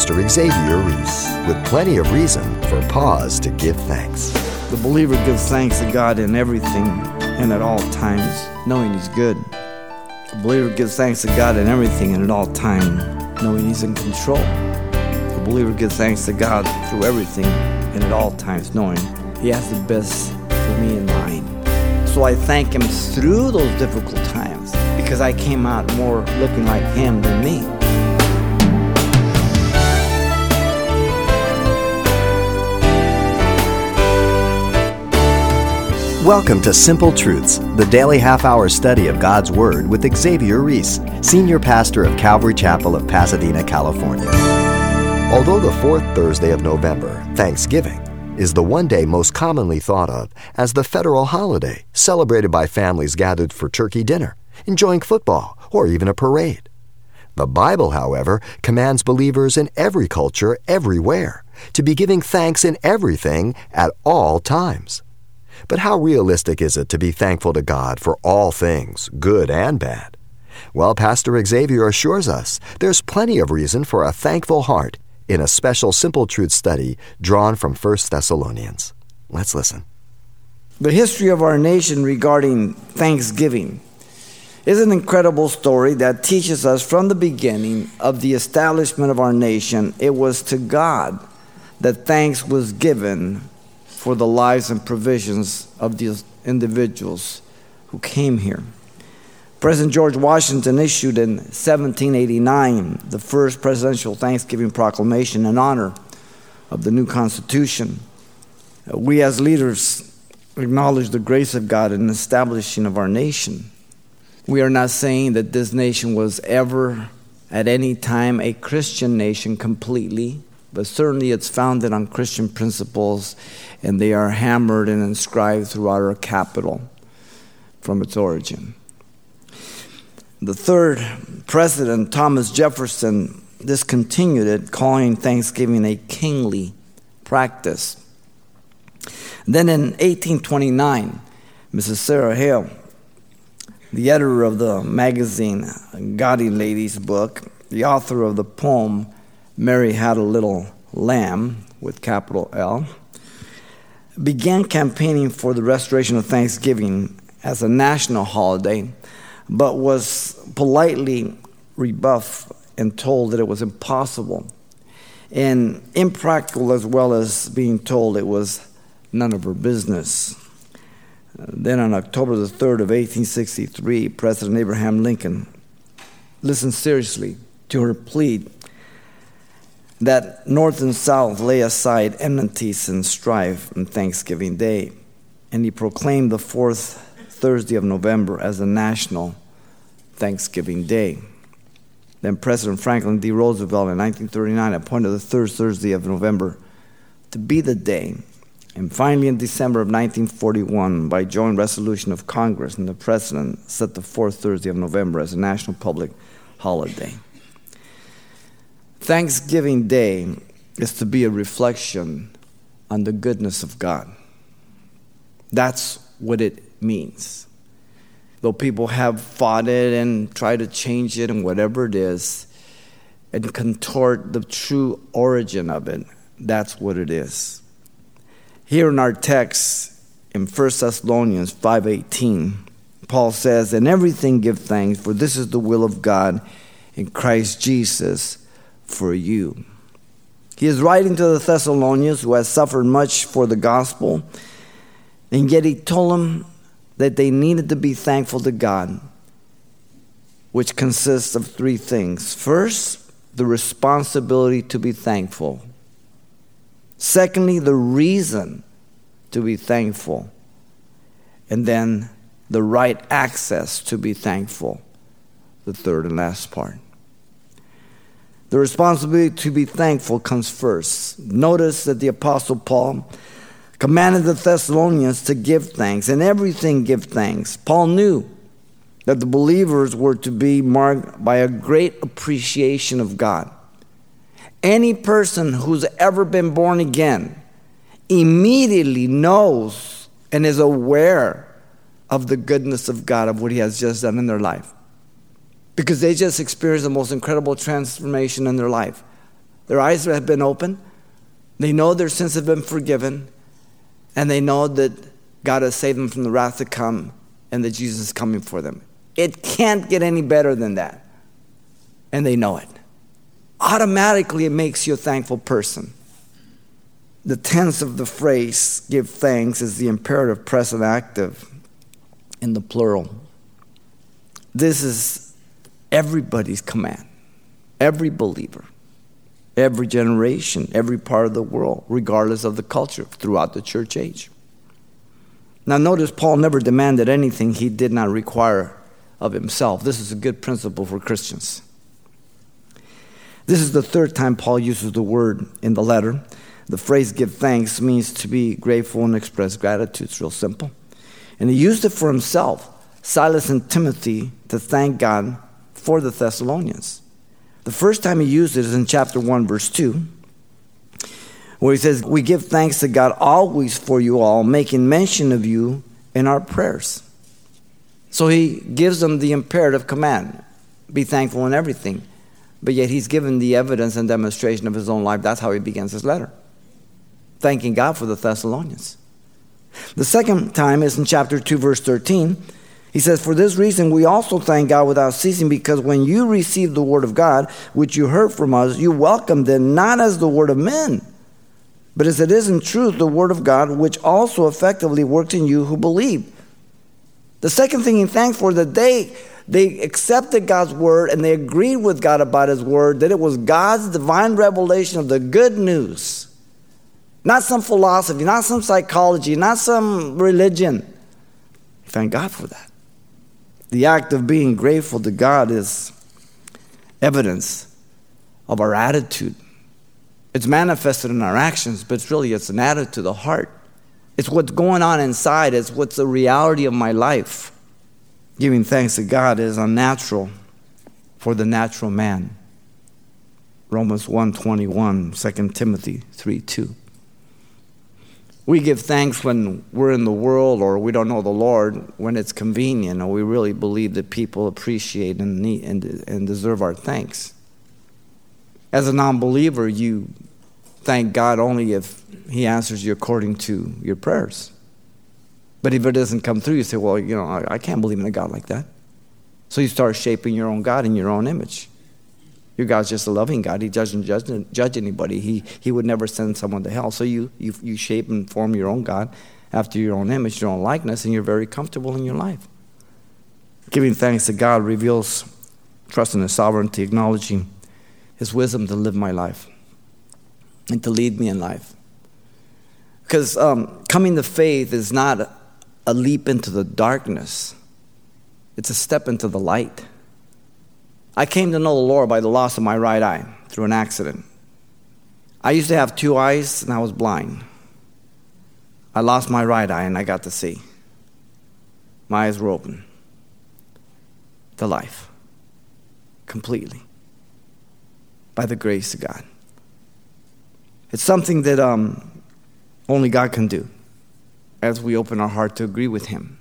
Pastor Xavier Reese with plenty of reason for pause to give thanks. The believer gives thanks to God in everything and at all times, knowing He's good. The believer gives thanks to God in everything and at all time, knowing He's in control. The believer gives thanks to God through everything and at all times, knowing He has the best for me in mind. So I thank Him through those difficult times because I came out more looking like Him than me. Welcome to Simple Truths, the daily half hour study of God's Word with Xavier Reese, Senior Pastor of Calvary Chapel of Pasadena, California. Although the fourth Thursday of November, Thanksgiving, is the one day most commonly thought of as the federal holiday celebrated by families gathered for turkey dinner, enjoying football, or even a parade. The Bible, however, commands believers in every culture, everywhere, to be giving thanks in everything at all times. But how realistic is it to be thankful to God for all things, good and bad? Well, Pastor Xavier assures us there's plenty of reason for a thankful heart in a special Simple Truth study drawn from 1 Thessalonians. Let's listen. The history of our nation regarding Thanksgiving is an incredible story that teaches us from the beginning of the establishment of our nation, it was to God that thanks was given for the lives and provisions of these individuals who came here. President George Washington issued in 1789 the first presidential Thanksgiving proclamation in honor of the new Constitution. Uh, we as leaders acknowledge the grace of God in the establishing of our nation. We are not saying that this nation was ever at any time a Christian nation completely but certainly it's founded on Christian principles and they are hammered and inscribed throughout our capital from its origin. The third president, Thomas Jefferson, discontinued it, calling Thanksgiving a kingly practice. Then in 1829, Mrs. Sarah Hale, the editor of the magazine Godey's Ladies book, the author of the poem Mary Had a Little Lamb, with capital L, began campaigning for the restoration of Thanksgiving as a national holiday, but was politely rebuffed and told that it was impossible and impractical as well as being told it was none of her business. Then on October the 3rd of 1863, President Abraham Lincoln listened seriously to her plea that North and South lay aside enmities and strife on Thanksgiving Day, and he proclaimed the fourth Thursday of November as a national Thanksgiving Day. Then President Franklin D. Roosevelt in 1939 appointed the third Thursday of November to be the day. And finally, in December of 1941, by joint resolution of Congress and the President, set the fourth Thursday of November as a national public holiday. Thanksgiving Day is to be a reflection on the goodness of God. That's what it means. Though people have fought it and tried to change it and whatever it is, and contort the true origin of it, that's what it is. Here in our text in 1 Thessalonians 5:18, Paul says, "In everything give thanks, for this is the will of God in Christ Jesus for you. He is writing to the Thessalonians who has suffered much for the gospel, and yet he told them that they needed to be thankful to God, which consists of three things. First, the responsibility to be thankful. Secondly, the reason to be thankful. And then the right access to be thankful. The third and last part. The responsibility to be thankful comes first. Notice that the Apostle Paul commanded the Thessalonians to give thanks, and everything give thanks. Paul knew that the believers were to be marked by a great appreciation of God. Any person who's ever been born again immediately knows and is aware of the goodness of God, of what He has just done in their life because they just experienced the most incredible transformation in their life. Their eyes have been opened. They know their sins have been forgiven. And they know that God has saved them from the wrath to come and that Jesus is coming for them. It can't get any better than that. And they know it. Automatically, it makes you a thankful person. The tense of the phrase, give thanks, is the imperative present active in the plural. This is everybody's command, every believer, every generation, every part of the world, regardless of the culture, throughout the church age. Now, notice Paul never demanded anything he did not require of himself. This is a good principle for Christians. This is the third time Paul uses the word in the letter. The phrase give thanks means to be grateful and express gratitude. It's real simple. And he used it for himself, Silas and Timothy, to thank God for the Thessalonians. The first time he used it is in chapter 1, verse 2 where he says, We give thanks to God always for you all, making mention of you in our prayers. So he gives them the imperative command be thankful in everything. But yet he's given the evidence and demonstration of his own life. That's how he begins his letter, thanking God for the Thessalonians. The second time is in chapter 2, verse 13. He says, For this reason we also thank God without ceasing, because when you received the word of God, which you heard from us, you welcomed it not as the word of men but as it is in truth the Word of God, which also effectively worked in you who believe. The second thing he thanked for that they they accepted God's word and they agreed with God about his word that it was God's divine revelation of the good news. Not some philosophy, not some psychology, not some religion. Thank God for that. The act of being grateful to God is evidence of our attitude it's manifested in our actions, but it's really it's an attitude the heart. It's what's going on inside. It's what's the reality of my life. Giving thanks to God is unnatural for the natural man. Romans 1:21, 2 Timothy 3:2. We give thanks when we're in the world or we don't know the Lord when it's convenient or we really believe that people appreciate and, need, and, and deserve our thanks. As a non believer, you thank God only if He answers you according to your prayers. But if it doesn't come through, you say, Well, you know, I, I can't believe in a God like that. So you start shaping your own God in your own image. Your God's just a loving God. He doesn't judge, judge anybody. He, he would never send someone to hell. So you, you, you shape and form your own God after your own image, your own likeness, and you're very comfortable in your life. Giving thanks to God reveals trust in His sovereignty, acknowledging his wisdom to live my life and to lead me in life. Because um, coming to faith is not a leap into the darkness, it's a step into the light. I came to know the Lord by the loss of my right eye through an accident. I used to have two eyes and I was blind. I lost my right eye and I got to see. My eyes were open to life completely by the grace of God. It's something that um, only God can do as we open our heart to agree with Him.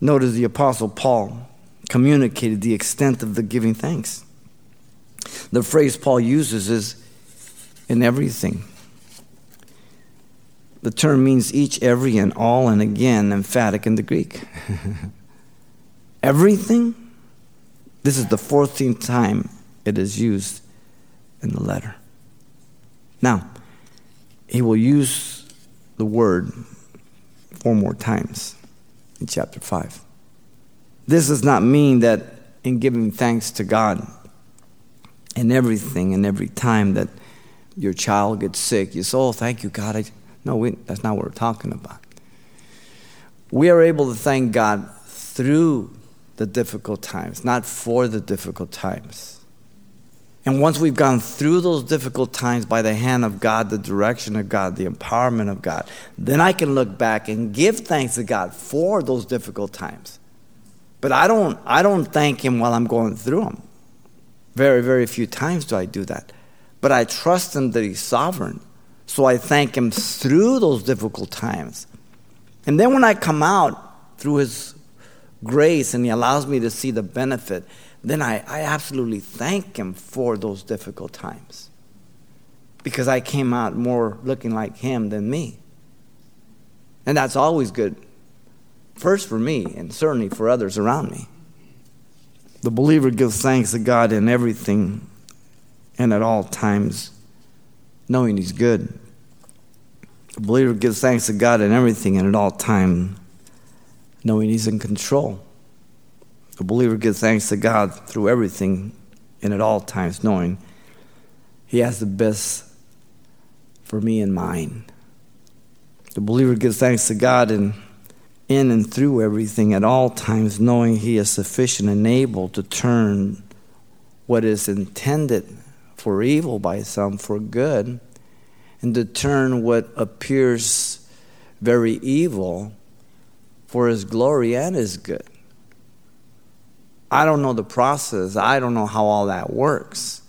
Notice the Apostle Paul communicated the extent of the giving thanks. The phrase Paul uses is in everything. The term means each, every, and all, and again, emphatic in the Greek. everything? This is the 14th time it is used in the letter. Now, he will use the word four more times in chapter 5. This does not mean that in giving thanks to God in everything and every time that your child gets sick, you say, Oh, thank you, God. I, no, we, that's not what we're talking about. We are able to thank God through the difficult times, not for the difficult times. And once we've gone through those difficult times by the hand of God, the direction of God, the empowerment of God, then I can look back and give thanks to God for those difficult times. But I don't, I don't thank Him while I'm going through them. Very, very few times do I do that. But I trust Him that He's sovereign. So I thank Him through those difficult times. And then when I come out through His grace and He allows me to see the benefit, then I, I absolutely thank Him for those difficult times. because I came out more looking like him than me. And that's always good, first for me and certainly for others around me. The believer gives thanks to God in everything and at all times, knowing He's good. The believer gives thanks to God in everything and at all times, knowing He's in control. The believer gives thanks to God through everything and at all times, knowing He has the best for me and mine. The believer gives thanks to God in, in and through everything at all times, knowing He is sufficient and able to turn what is intended for evil by some for good, and to turn what appears very evil for His glory and His good. I don't know the process, I don't know how all that works,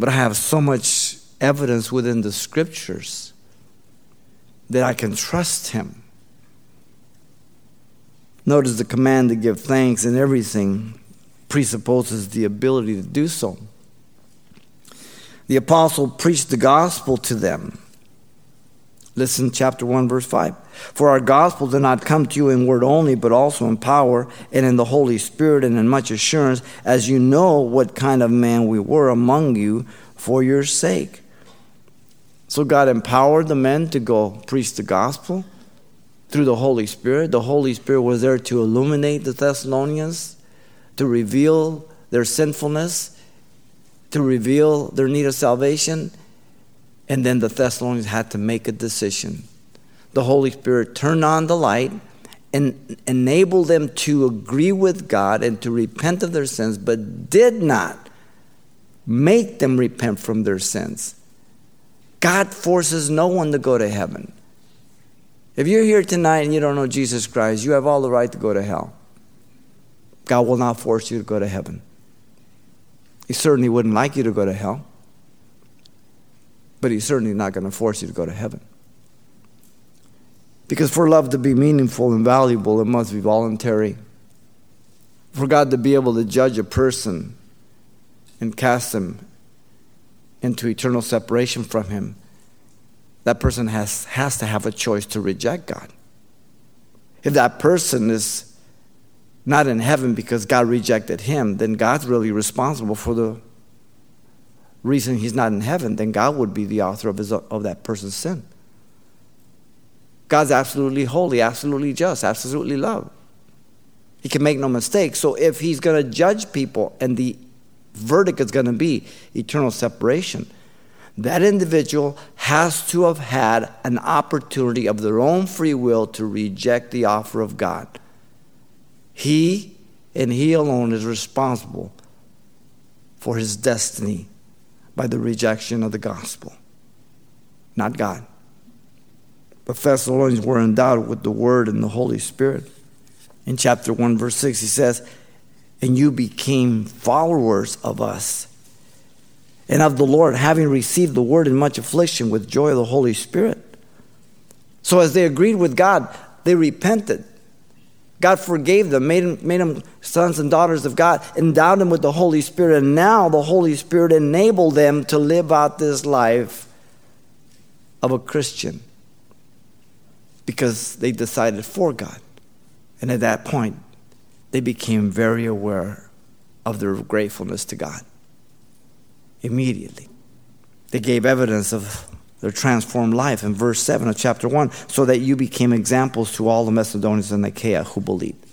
but I have so much evidence within the scriptures that I can trust Him. Notice the command to give thanks in everything presupposes the ability to do so. The apostle preached the gospel to them. Listen, chapter 1, verse 5. For our gospel did not come to you in word only, but also in power and in the Holy Spirit and in much assurance, as you know what kind of man we were among you for your sake. So God empowered the men to go preach the gospel through the Holy Spirit. The Holy Spirit was there to illuminate the Thessalonians, to reveal their sinfulness, to reveal their need of salvation. And then the Thessalonians had to make a decision. The Holy Spirit turned on the light and enabled them to agree with God and to repent of their sins, but did not make them repent from their sins. God forces no one to go to heaven. If you're here tonight and you don't know Jesus Christ, you have all the right to go to hell. God will not force you to go to heaven. He certainly wouldn't like you to go to hell, but He's certainly not going to force you to go to heaven. Because for love to be meaningful and valuable, it must be voluntary. For God to be able to judge a person and cast them into eternal separation from Him, that person has, has to have a choice to reject God. If that person is not in heaven because God rejected him, then God's really responsible for the reason he's not in heaven. Then God would be the author of, his, of that person's sin. God's absolutely holy, absolutely just, absolutely love. He can make no mistake. So if he's going to judge people and the verdict is going to be eternal separation. That individual has to have had an opportunity of their own free will to reject the offer of God. He and he alone is responsible for his destiny by the rejection of the gospel, not God. The Thessalonians were endowed with the Word and the Holy Spirit. In chapter 1, verse 6, he says, and you became followers of us and of the Lord, having received the word in much affliction with joy of the Holy Spirit. So, as they agreed with God, they repented. God forgave them, made them, made them sons and daughters of God, endowed them with the Holy Spirit, and now the Holy Spirit enabled them to live out this life of a Christian because they decided for God. And at that point, they became very aware of their gratefulness to God. Immediately. They gave evidence of their transformed life in verse 7 of chapter 1 so that you became examples to all the Macedonians and Achaia who believed.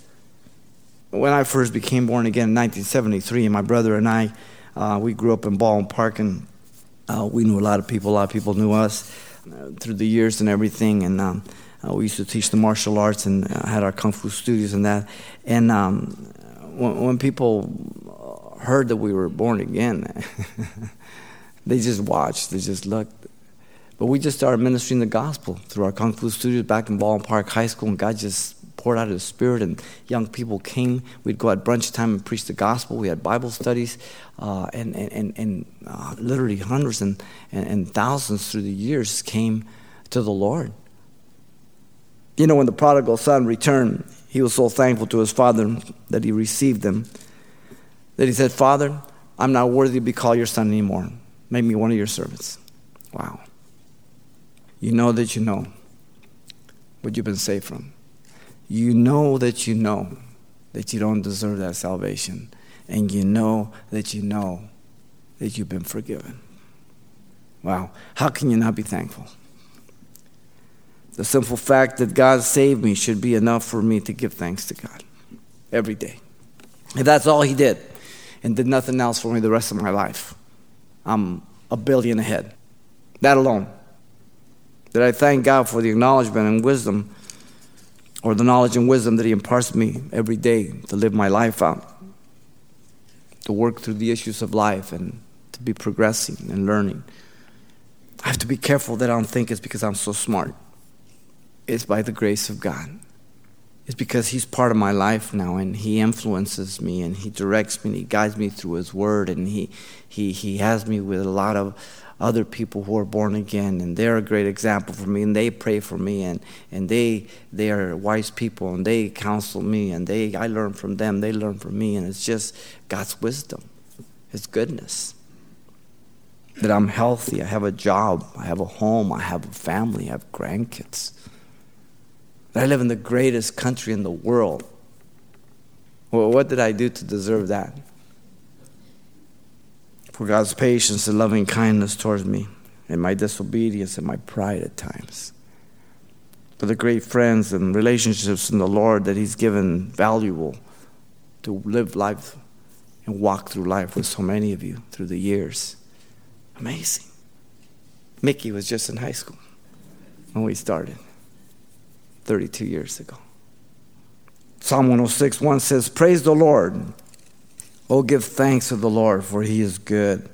When I first became born again in 1973, my brother and I, uh, we grew up in Baldwin Park and uh, we knew a lot of people. A lot of people knew us uh, through the years and everything. And um, uh, we used to teach the martial arts and uh, had our kung fu studios and that. And um, when, when, people heard that we were born again, they just watched, they just looked. But we just started ministering the gospel through our kung fu studios back in Baldwin Park High School, and God just poured out His Spirit, and young people came. We'd go at brunch time and preach the gospel. We had Bible studies, uh, and, and, and uh, literally hundreds and, and, and thousands through the years came to the Lord. You know, when the prodigal son returned, he was so thankful to his father that he received him that he said, Father, I'm not worthy to be called your son anymore. Make me one of your servants. Wow. You know that you know what you've been saved from. You know that you know that you don't deserve that salvation. And you know that you know that you've been forgiven. Wow. How can you not be thankful? The simple fact that God saved me should be enough for me to give thanks to God every day. If that's all He did and did nothing else for me the rest of my life, I'm a billion ahead. That alone. That I thank God for the acknowledgement and wisdom, or the knowledge and wisdom that He imparts me every day to live my life out, to work through the issues of life, and to be progressing and learning. I have to be careful that I don't think it's because I'm so smart. It's by the grace of God. It's because He's part of my life now and He influences me and He directs me and He guides me through His Word and He, he, he has me with a lot of other people who are born again and they're a great example for me and they pray for me and, and they, they are wise people and they counsel me and they, I learn from them, they learn from me and it's just God's wisdom, His goodness. That I'm healthy, I have a job, I have a home, I have a family, I have grandkids that I live in the greatest country in the world. Well, what did I do to deserve that? For God's patience and loving kindness towards me, and my disobedience and my pride at times. For the great friends and relationships in the Lord that He's given valuable to live life and walk through life with so many of you through the years. Amazing. Mickey was just in high school when we started. 32 years ago. Psalm 106 1 says, Praise the Lord. Oh, give thanks to the Lord, for he is good,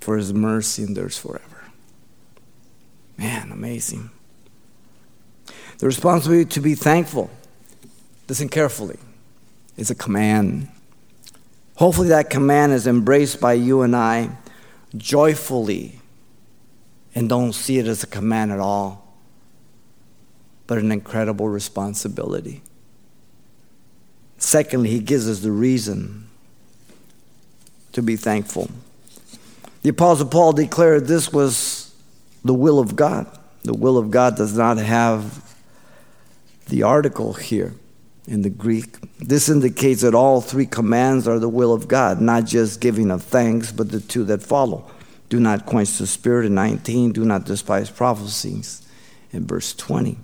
for his mercy endures forever. Man, amazing. The responsibility to be thankful, listen carefully, is a command. Hopefully, that command is embraced by you and I joyfully and don't see it as a command at all but an incredible responsibility. Secondly, he gives us the reason to be thankful. The Apostle Paul declared this was the will of God. The will of God does not have the article here in the Greek. This indicates that all three commands are the will of God, not just giving of thanks, but the two that follow. Do not quench the spirit in 19, do not despise prophecies in verse 20.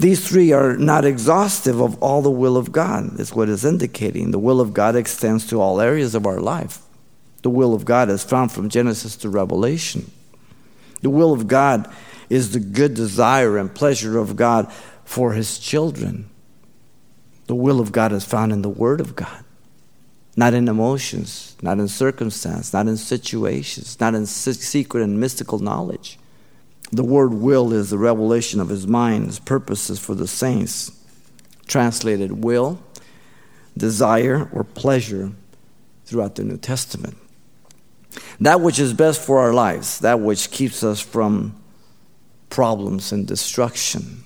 These three are not exhaustive of all the will of God, That's what is indicating. The will of God extends to all areas of our life. The will of God is found from Genesis to Revelation. The will of God is the good desire and pleasure of God for his children. The will of God is found in the Word of God, not in emotions, not in circumstance, not in situations, not in secret and mystical knowledge. The word will is the revelation of his mind, his purposes for the saints. Translated will, desire, or pleasure throughout the New Testament. That which is best for our lives, that which keeps us from problems and destruction,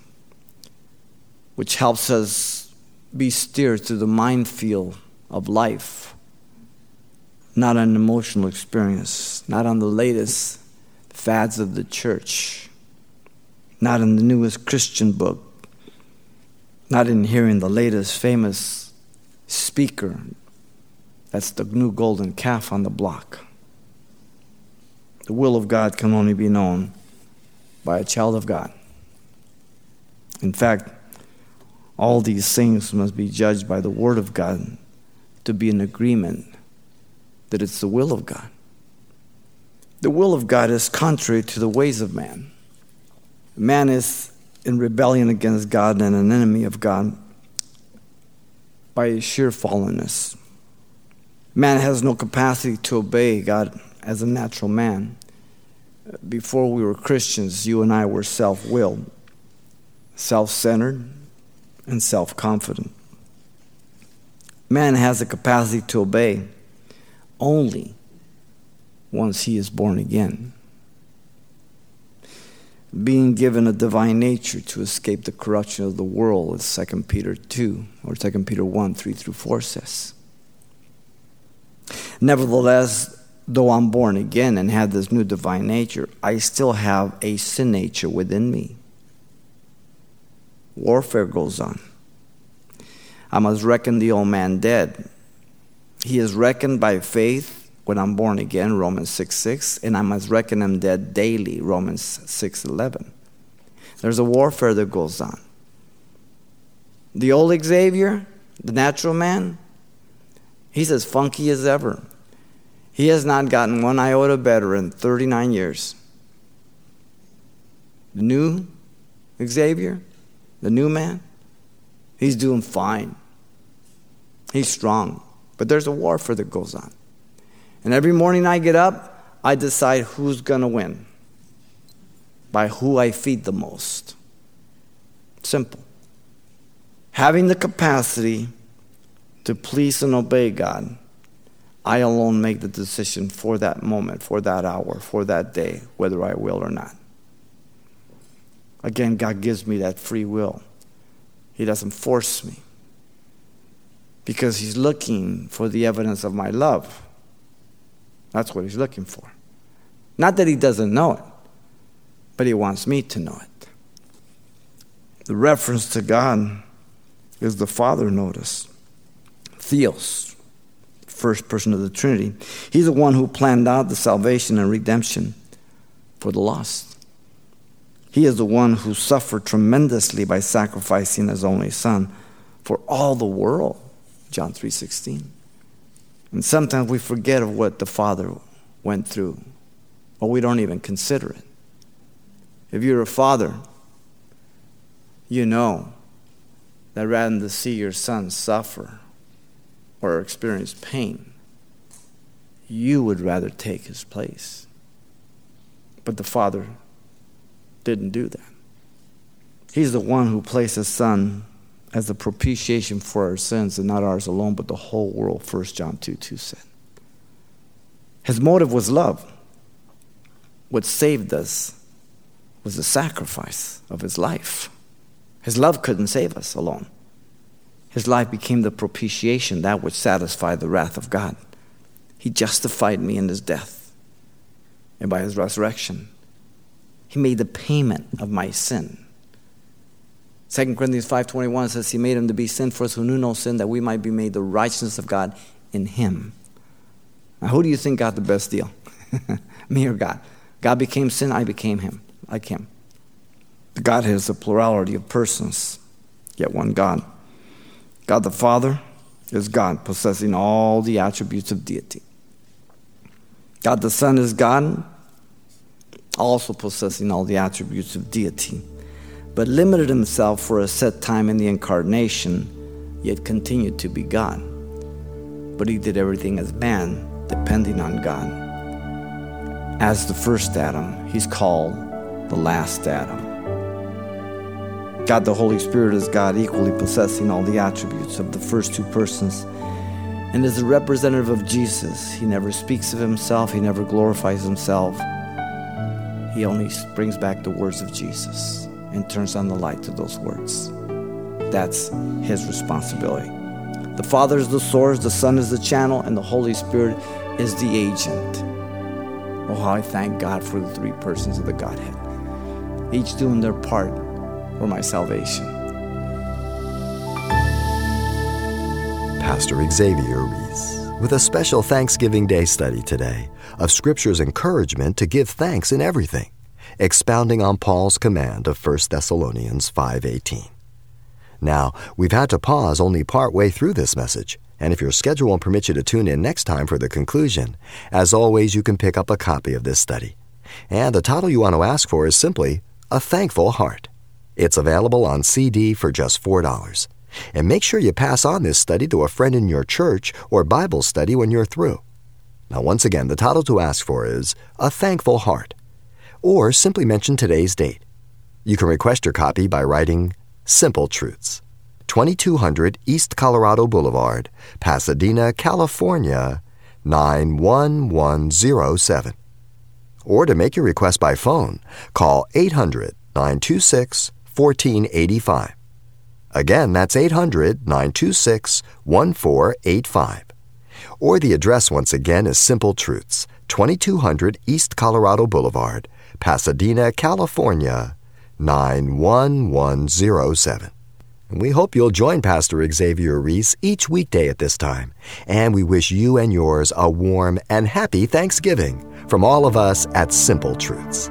which helps us be steered through the minefield of life, not an emotional experience, not on the latest fads of the church, not in the newest Christian book, not in hearing the latest famous speaker. That's the new golden calf on the block. The will of God can only be known by a child of God. In fact, all these things must be judged by the Word of God to be in agreement that it's the will of God. The will of God is contrary to the ways of man. Man is in rebellion against God and an enemy of God by sheer fallenness. Man has no capacity to obey God as a natural man. Before we were Christians, you and I were self willed, self centered, and self confident. Man has the capacity to obey only once he is born again. Being given a divine nature to escape the corruption of the world, as 2 Peter 2 or 2 Peter 1 3 through 4 says. Nevertheless, though I'm born again and have this new divine nature, I still have a sin nature within me. Warfare goes on. I must reckon the old man dead. He is reckoned by faith when I'm born again, Romans 6 6, and I must reckon him dead daily, Romans 6 11. There's a warfare that goes on. The old Xavier, the natural man, he's as funky as ever. He has not gotten one iota better in 39 years. The new Xavier, the new man, he's doing fine. He's strong. But there's a warfare that goes on. And every morning I get up, I decide who's going to win by who I feed the most. Simple. Having the capacity to please and obey God I alone make the decision for that moment, for that hour, for that day, whether I will or not. Again, God gives me that free will. He doesn't force me because He's looking for the evidence of my love. That's what He's looking for. Not that He doesn't know it, but He wants me to know it. The reference to God is the Father, notice. Theos first person of the Trinity. He's the one who planned out the salvation and redemption for the lost. He is the one who suffered tremendously by sacrificing his only son for all the world. John 3:16. And sometimes we forget of what the Father went through, or we don't even consider it. If you're a father, you know that rather than to see your son suffer, or experience pain, you would rather take his place. But the Father didn't do that. He's the one who placed his Son as the propitiation for our sins, and not ours alone, but the whole world, 1 John 2 2 said. His motive was love. What saved us was the sacrifice of his life. His love couldn't save us alone. His life became the propitiation, that which satisfied the wrath of God. He justified me in his death. And by his resurrection, he made the payment of my sin. 2 Corinthians 5.21 says he made him to be sin for us who knew no sin, that we might be made the righteousness of God in him. Now, who do you think got the best deal? Me or God? God became sin, I became him, like him. God has a plurality of persons, yet one God. God the Father is God, possessing all the attributes of deity. God the Son is God, also possessing all the attributes of deity, but limited himself for a set time in the incarnation, yet continued to be God. But he did everything as man, depending on God. As the first Adam, he's called the last Adam. God the Holy Spirit is God, equally possessing all the attributes of the first two persons, and is a representative of Jesus. He never speaks of himself, he never glorifies himself. He only brings back the words of Jesus and turns on the light to those words. That's his responsibility. The Father is the source, the Son is the channel, and the Holy Spirit is the agent. Oh, how I thank God for the three persons of the Godhead, each doing their part for my salvation. Pastor Xavier Reese with a special Thanksgiving Day study today of Scripture's encouragement to give thanks in everything, expounding on Paul's command of 1 Thessalonians 5:18. Now, we've had to pause only part way through this message, and if your schedule won't permit you to tune in next time for the conclusion, as always, you can pick up a copy of this study. And the title you want to ask for is simply A Thankful Heart. It's available on CD for just $4. And make sure you pass on this study to a friend in your church or Bible study when you're through. Now, once again, the title to ask for is A Thankful Heart, or simply mention today's date. You can request your copy by writing Simple Truths, 2200 East Colorado Boulevard, Pasadena, California, 91107. Or to make your request by phone, call 800 926 1485. Again, that's 800 926 1485. Or the address once again is Simple Truths, 2200 East Colorado Boulevard, Pasadena, California, 91107. We hope you'll join Pastor Xavier Reese each weekday at this time. And we wish you and yours a warm and happy Thanksgiving from all of us at Simple Truths.